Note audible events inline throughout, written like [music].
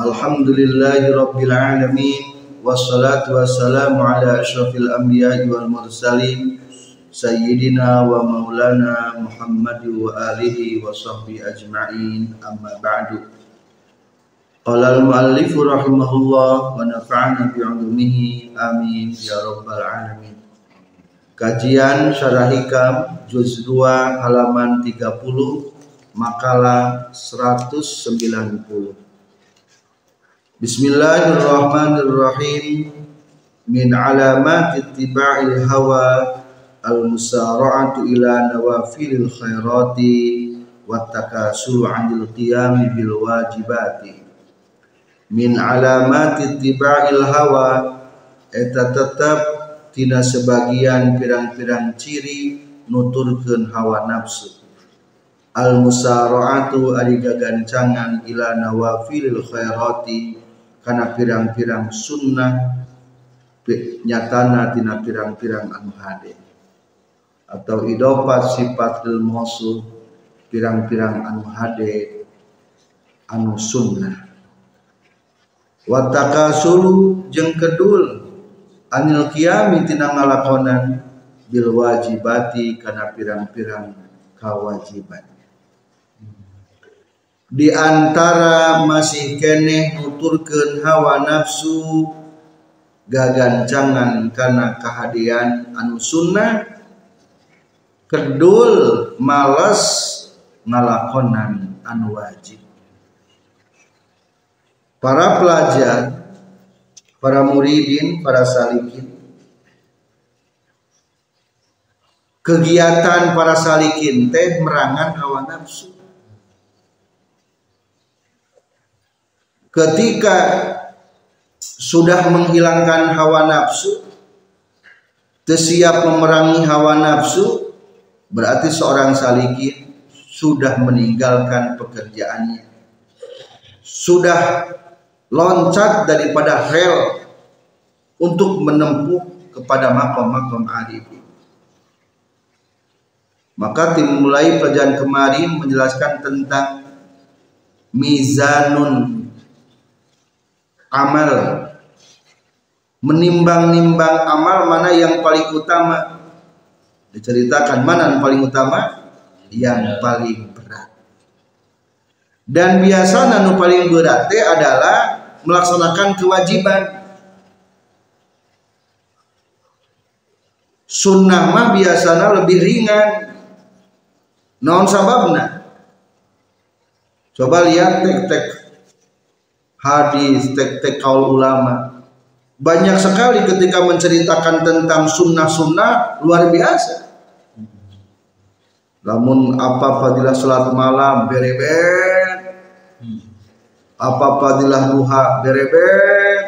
Alhamdulillahi rabbil alamin. Wassalatu wassalamu ala asyrafil anbiya'i wal mursalin. Sayyidina wa maulana Muhammad wa alihi wa sahbihi ajma'in. Amma ba'du. Qala al-muallif rahimahullah wa nafa'ana bi'ulumihi amin. Ya rabbal alamin. Kajian Syarah Hikam Juz 2 halaman 30 Makalah 190 Bismillahirrahmanirrahim. Min alamat ittiba'il hawa Al-musara'atu ila nawafilil khairati Wattakasulu anil qiyami bil wajibati. Min alamat ittiba'il hawa Eta tetap tina sebagian pirang-pirang ciri nuturkeun hawa nafsu. Al musara'atu ari gagancangan ila nawafilil khairati kana pirang-pirang sunnah nyatana tina pirang-pirang anu hade atau idopat sifat ilmu pirang-pirang anu hade anu sunnah. Watakasulu jeung kedul anil kiami tina ngalakonan bil wajibati kana pirang-pirang kewajiban di antara masih kene nuturkeun hawa nafsu gagancangan kana kehadian anu sunnah kedul males ngalakonan anu wajib para pelajar para muridin, para salikin. Kegiatan para salikin teh merangan hawa nafsu. Ketika sudah menghilangkan hawa nafsu, tersiap memerangi hawa nafsu, berarti seorang salikin sudah meninggalkan pekerjaannya. Sudah loncat daripada rel untuk menempuh kepada makom-makom arifin. Maka dimulai pelajaran kemarin menjelaskan tentang mizanun amal menimbang-nimbang amal mana yang paling utama diceritakan mana yang paling utama yang paling berat dan biasa nanu paling berat adalah melaksanakan kewajiban. Sunnah mah biasanya lebih ringan. Non sababna. Coba lihat tek-tek hadis, tek-tek kaul ulama. Banyak sekali ketika menceritakan tentang sunnah-sunnah luar biasa. Namun apa fadilah salat malam berebet apa fadilah duha berebet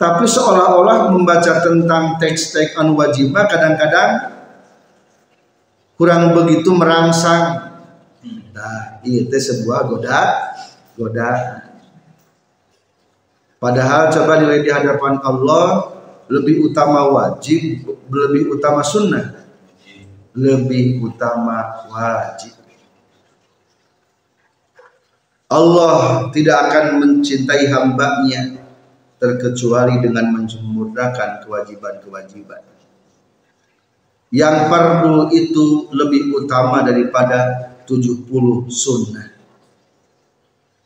tapi seolah-olah membaca tentang teks-teks anu wajibah kadang-kadang kurang begitu merangsang nah itu sebuah goda goda padahal coba nilai di hadapan Allah lebih utama wajib lebih utama sunnah lebih utama wajib Allah tidak akan mencintai hambanya terkecuali dengan menyempurnakan kewajiban-kewajiban. Yang fardu itu lebih utama daripada 70 sunnah.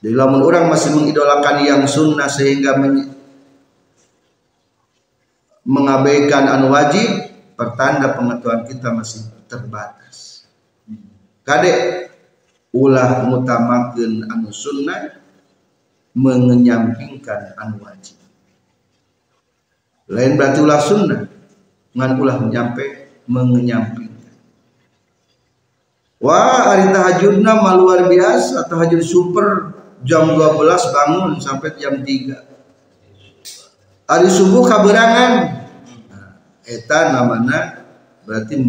Jadi lamun orang masih mengidolakan yang sunnah sehingga mengabaikan anu wajib, pertanda pengetahuan kita masih terbatas. Kadek ulah mutamakeun anu sunnah mengenyampingkan anu wajib. Lain berarti ulah sunnah ngan ulah menyampe mengenyampingkan. Wah hari tahajudna mah luar biasa tahajud super jam 12 bangun sampai jam 3 hari subuh kaberangan. Nah, eta namanya berarti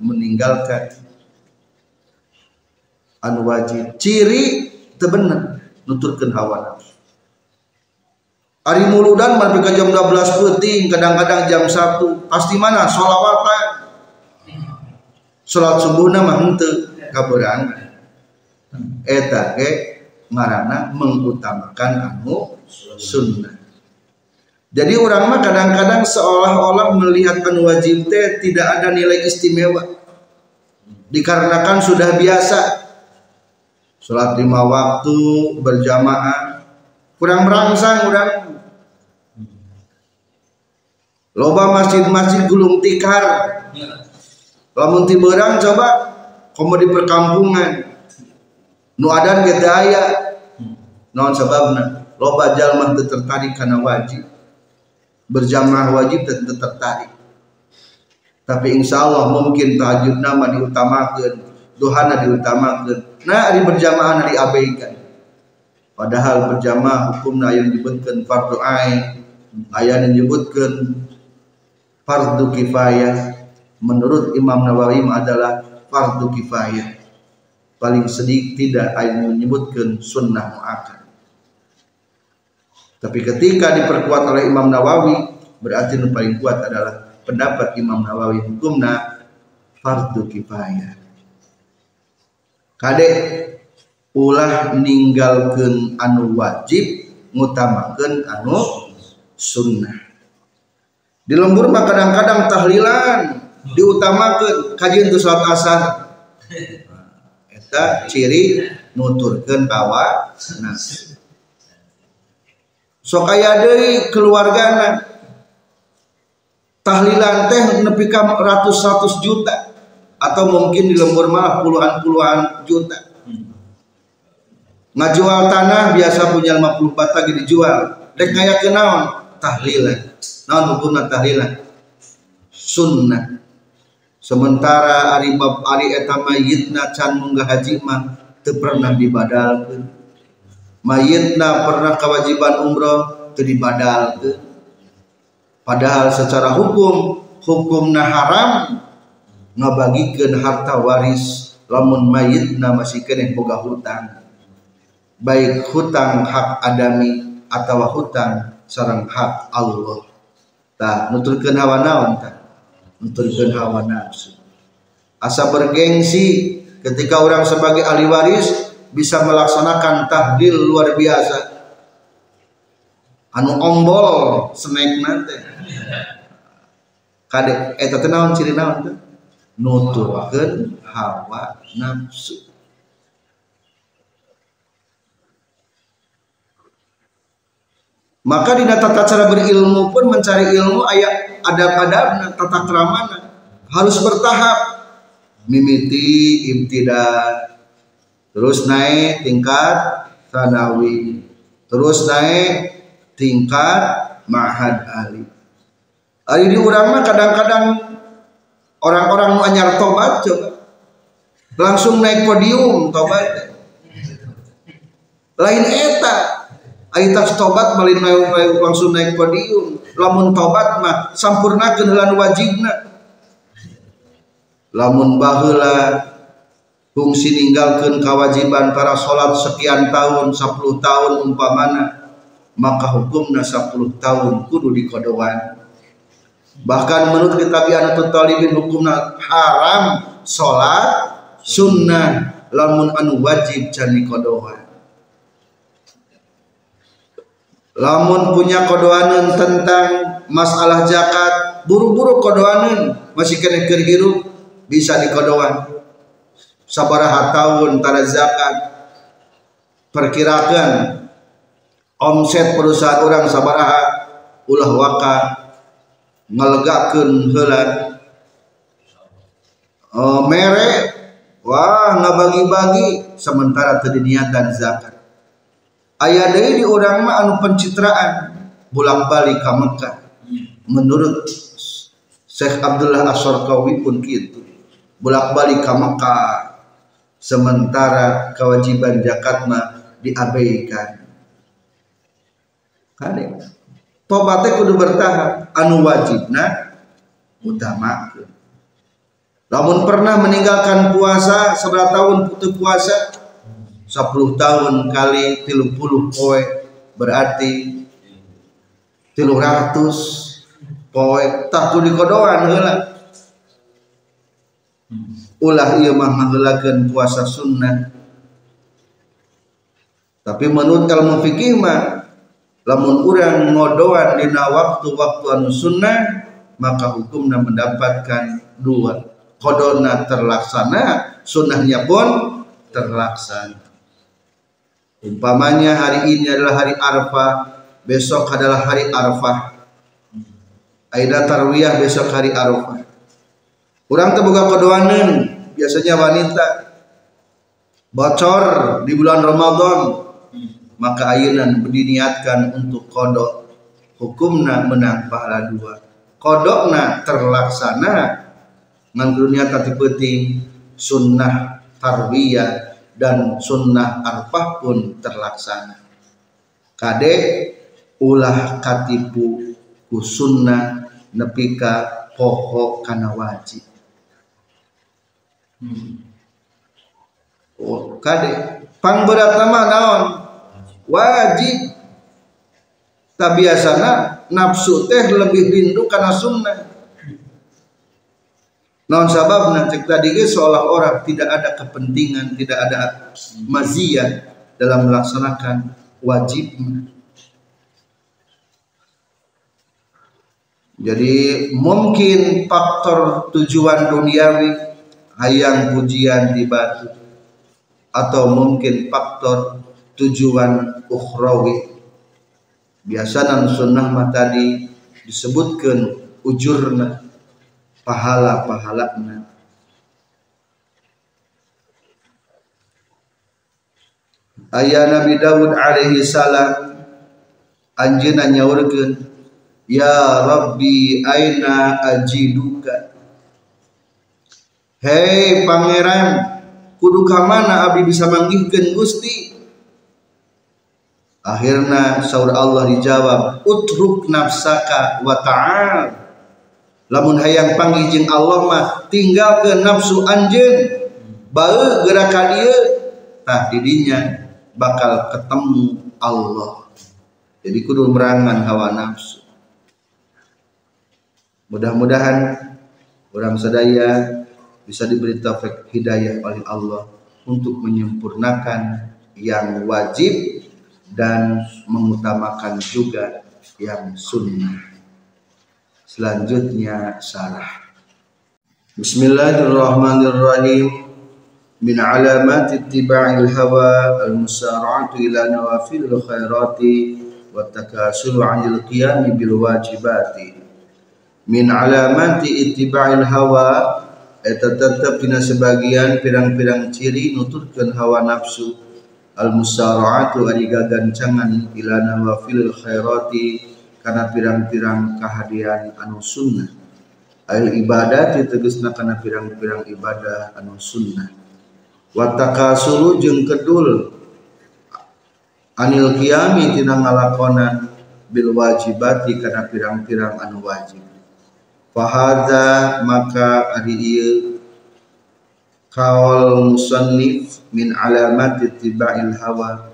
meninggalkan. Anu wajib. Ciri tebenar nuturkan hawa nafsu. Hari muludan mereka jam 12 puting kadang-kadang jam 1 pasti mana? Sholawatan sholat subuh nama hente kaberangan. Eta ke ngarana mengutamakan anu sunnah. Jadi orang mah kadang-kadang seolah-olah melihat anu wajib teh tidak ada nilai istimewa. Dikarenakan sudah biasa. Sholat lima waktu berjamaah. Kurang merangsang kurang loba masjid-masjid gulung tikar. Lamun tiberang coba kamu di perkampungan nu adan ge daya. Naon sababna loba jalma teu tertarik kana wajib. Berjamaah wajib teu tertarik. Tapi insya Allah mungkin tahajud nama diutamakan duhana diutamakan nah di berjamaah diabaikan padahal berjamaah hukumna yang disebutkan fardu ain ayat yang disebutkan fardu kifayah. Menurut Imam Nawawi adalah fardu kifayah paling sedikit tidak ayat menyebutkan sunnah muakkad. Tapi ketika diperkuat oleh Imam Nawawi berarti yang paling kuat adalah pendapat Imam Nawawi hukumna fardu kifayah. Kadek ulah ninggalkan anu wajib ngutamakan anu sunnah. Di lembur mah kadang-kadang tahlilan diutamakan kajian itu salat asar [laughs] eta ciri nuturkeun hawa nafsu sok aya deui keluargana tahlilan teh nepi ka ratus-ratus juta atau mungkin di lembur malah puluhan-puluhan juta. Ngajual tanah biasa punya 50 bata gitu dijual. Dek ngaya ke naon? Tahlilan. Naon hukumna tahlilan? Sunnah sementara ari bab ari eta mayitna can munggah haji mah teu pernah dibadalkeun. Mayitna pernah kewajiban umroh teu dibadalkeun. Padahal secara hukum hukumna haram ngabagikeun harta waris lamun mayitna masih kena boga hutang. Baik hutang hak adami atau hutang sarang hak Allah. Tak nuturkeun hawa naon tak menurunkan hawa nafsu. Asa bergengsi ketika orang sebagai ahli waris bisa melaksanakan tahlil luar biasa. Anu ombol senek nanti kade eta teh naon ciri naon teh? Nuturkeun hawa nafsu. Maka di tata cara berilmu pun mencari ilmu ayat adab-adab tata keramana. Harus bertahap. Mimiti ibtida terus naik tingkat sanawi. Terus naik tingkat mahad ali. Ari di urang kadang-kadang orang-orang mau anyar tobat coba. Langsung naik podium tobat. Lain eta Aitas tobat malin langsung naik podium. Lamun tobat mah sampurnakeun heula wajibna. Lamun baheula fungsi ninggalkeun kewajiban para salat sekian tahun 10 tahun umpamana maka hukumna 10 tahun kudu dikodowan. Bahkan menurut kitab Anatul Talibin hukumna haram salat sunnah lamun anu wajib can dikodowan lamun punya kodoanan tentang masalah zakat buru-buru kodoanan masih kena kerhirup bisa dikodoan. Sabaraha tahun tara zakat. Perkirakan omset perusahaan orang sabaraha ulah waka ngelegakeun heula. Oh, mere wah ngabagi-bagi sementara tadi niatan zakat ayah dari di orang mah anu pencitraan. Bolak balik ke Mekah menurut Syekh Abdullah Asyarkawi pun gitu bolak balik ke Mekah. Sementara kewajiban zakat mah diabaikan. Kade tobatnya kudu bertahap. Anu wajibna utama namun pernah meninggalkan puasa seberapa tahun putus puasa 10 tahun kali 30 poe berarti 300 poe. Tak tu dikodoan heula. Ulah ieu mah puasa sunnah. Tapi menurut ilmu fikih mah lamun urang ngodoan dina waktu-waktu anu sunnah maka hukumnya mendapatkan dua. Kodona terlaksana sunnahnya pun terlaksana umpamanya hari ini adalah hari Arafah besok adalah hari Arafah. Aida tarwiyah besok hari Arafah. Orang terbuka kodoanan biasanya wanita. Bocor di bulan Ramadan. Maka ayunan diniatkan untuk kodok. Hukumna menang pahala dua. Kodokna terlaksana. Dunia tapi penting sunnah tarbiyah dan sunnah arfah pun terlaksana. Kade ulah katipu ku sunnah nepika pokok kana wajib. Hmm. oh kade pangberat nama naon? Wajib. Tapi biasanya nafsu teh lebih rindu karena sunnah non sabab nanti tadi seolah orang tidak ada kepentingan tidak ada mazia dalam melaksanakan wajib jadi mungkin faktor tujuan duniawi hayang pujian di batu atau mungkin faktor tujuan ukhrawi. Biasa dan sunnah tadi disebutkan ujurna pahala-pahalana ayah Nabi Dawud alaihi salam anjeunna nyaurkeun ya rabbi aina ajiduka? Hei pangeran kudu ka mana abdi bisa manggihkeun Gusti? Akhirnya saur Allah dijawab utruk nafsaka wa ta'al lamun hayang panggil Allah mah tinggal ke nafsu anjen bau gerakan dia tah didinya bakal ketemu Allah. Jadi kudu merangan hawa nafsu. Mudah-mudahan orang sedaya bisa diberi taufik hidayah oleh Allah untuk menyempurnakan yang wajib dan mengutamakan juga yang sunnah. Selanjutnya syarah. Bismillahirrahmanirrahim. Min alamat ittiba'il hawa al-musara'atu ila nawafil khairati wa takasulu 'anil qiyam bil wajibati. Min alamat ittiba'il hawa eta tetep dina sebagian pirang-pirang ciri nuturkeun hawa nafsu al musara'atu ari gagancangan ila nawafil khairati kana pirang-pirang kahadian anu sunnah. Al ibadat tegesna kana pirang-pirang ibadah anu sunnah. Wa takasulu jeung kedul. Anil qiyami tina ngalakonan bil wajibati kana pirang-pirang anu wajib. Fahadza maka ari ieu kaul musannif min alamat ittiba'il hawa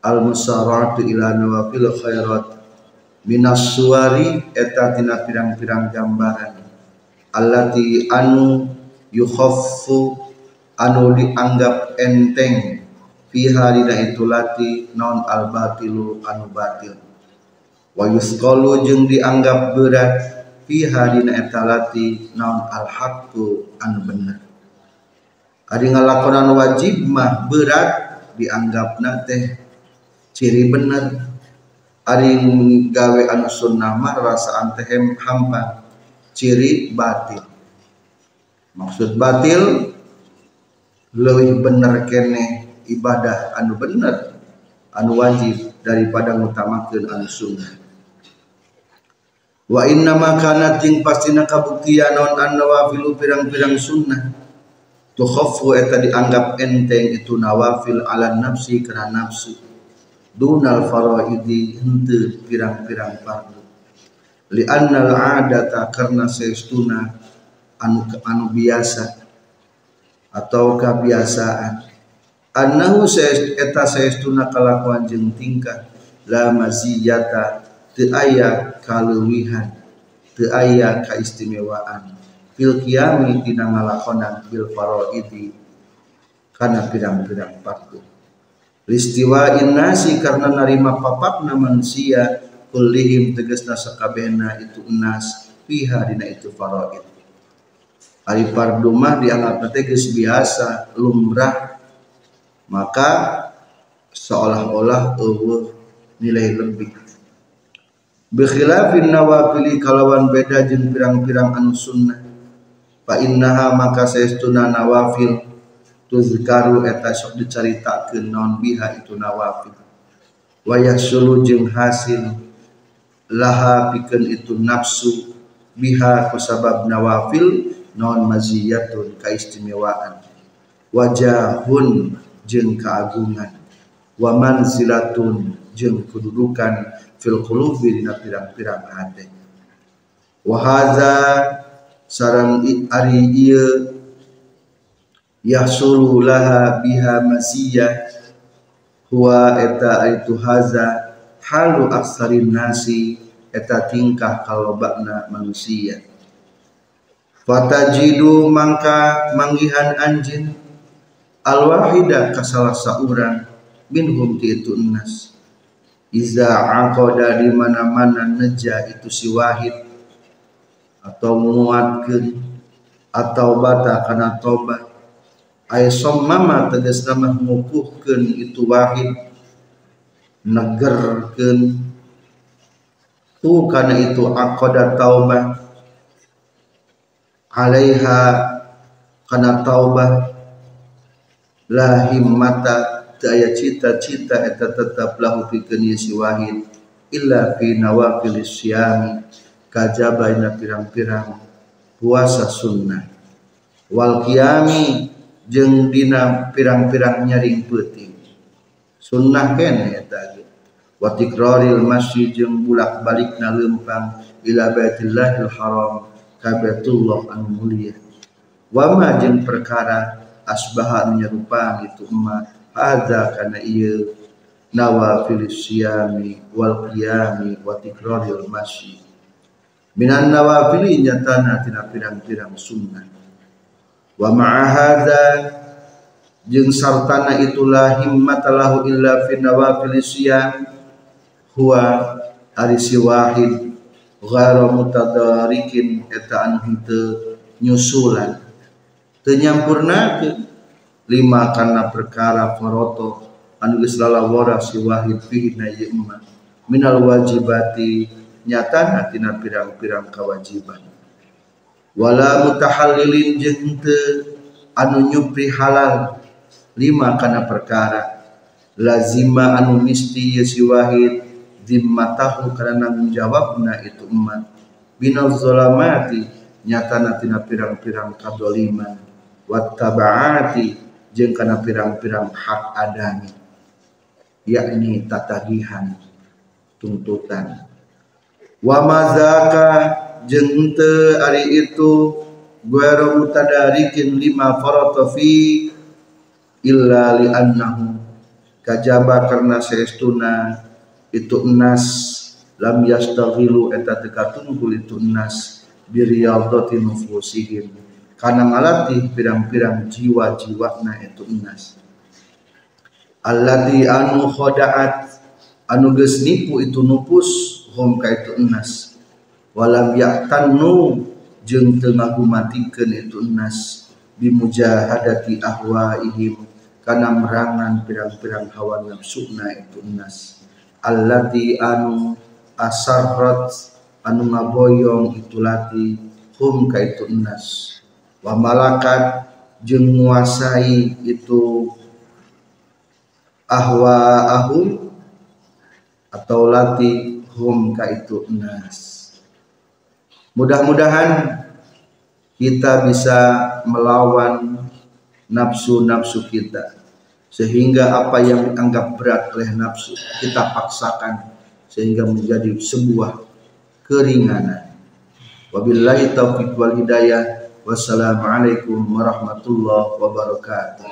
al musaratu ila nawafil khairat minas suwari eta tina pirang-pirang gambaran. Allati anu yukhaffu anu dianggap enteng fiha dina itulati non al batilu anu batil. Wa yusqalu jeung dianggap berat fiha dina etalati non al haqqu anu bener. Ari ngalakonan wajib mah berat dianggap teh ciri bener Ari gawe anu sunnah mah rasaan teh hampa. Ciri batil. Maksud batil lebih bener kene ibadah anu bener anu wajib daripada ngutamakeun anu sunnah. Wa inna ma kana ting pastina kabuktian naon an nawafilu pirang-pirang sunnah. Tukhaffu eta dianggap enteng itu nawafil ala nafsi karena nafsu dunal faraidi henteu pirang-pirang fardu li annal adata karena saestuna anu anu biasa atau kebiasaan. Annahu eta saestuna kalakuan jeung tingkah la maziyata teu aya kaluwihan teu aya kaistimewaan. Fil qiyami dina ngalakonan bil faraidi kana pirang-pirang fardu listiwa innasi karena narima papapna manusia kullihim tegasna sakabehna itu enas fiha dina itu faraid. Ari fardu dianggap tegas biasa lumrah maka seolah-olah eueuh nilai lebih. Bikhilafin nawafili kalawan beda jeung pirang-pirang anu sunnah. Fa innaha maka saestuna nawafil tuzkaru eta sok dicaritakeun naon biha itu nawafil. Wa yasulu jeung hasil laha pikeun itu nafsu biha kusabab nawafil naon maziyatun kaistimewaan. Wajahun jeung keagungan. Wa manzilatun jeung kedudukan fil qulubi dina pirang-pirang hati wa hadza sarang ari ieu yahsulu laha biha masiyah. Huwa eta itu haza halu aksarin nasi eta tingkah kalobakna manusia. Fatajidu mangka manggihan anjin al wahida ka salah saurang minhum ti itu nas iza aqada di mana-mana neja itu si wahid atau menguatkan atau bata karena tobat ay sommama tegas nama mengukuhkan itu wahid negerkan tu karena itu akoda taubat alaiha karena taubat la himmata daya cita-cita eta tetap lahu pikeun si wahid illa fi nawafil syami kajaba ina pirang-pirang puasa sunnah. Wal qiyami jeung dina pirang-pirang nyaring peuting sunnah kene eta ge wa tikraril masjid jeung bulak-balikna lempang ila baitillahil haram ka baitullah anu mulia. Wa ma jeung perkara asbaha nyerupa itu emak hadza kana ieu nawafil syami wal qiyami wa tikraril masjid. Minan nawafili nyatana tina pirang-pirang sunnah wa ma'a hadza jeung sartana itulah himmatalahu illa fi nawafil siyam huwa ari si wahid ghara mutadarikin eta anu henteu nyusulan. Teu nyampurnakeun lima kana perkara faroto anu geus lalawara si wahid fihi na minal wajibati nyata tina pirang-pirang kewajiban wala mutahallilin jeung anu nyupri halal lima kana perkara. Lazima anu misti si wahid zimmatahu karena menjawabna itu umat. Binal zolamati nyata tina pirang-pirang kadoliman. Wattabaati jeung kana pirang-pirang hak adami. Yakni tatagihan tuntutan. Wa mazaka jeung teu ari itu guero mutadarikin lima farata fi illa li annahu. Kajaba karena seestuna itu enas lam yastaghilu eta teka tunggul itu enas biriyadati nufusihim. Karena ngalatih pirang-pirang jiwa-jiwana itu enas allati anu khoda'at anu geus nipu itu nupus hum kaitu enas walam yaktanu jeung teu ngagumatikeun itu enas bimujahadati ahwaihim kana merangan pirang-pirang hawa nafsuna itu enas allati anu asarrat anu ngaboyong itu lati hum kaitu enas wa malakat jeung nguasai itu ahwa ahum atau lati hum ka itu nas mudah-mudahan kita bisa melawan nafsu-nafsu kita. Sehingga apa yang dianggap berat oleh nafsu kita paksakan sehingga menjadi sebuah keringanan. Wabillahi taufiq wal hidayah. Wassalamualaikum warahmatullahi wabarakatuh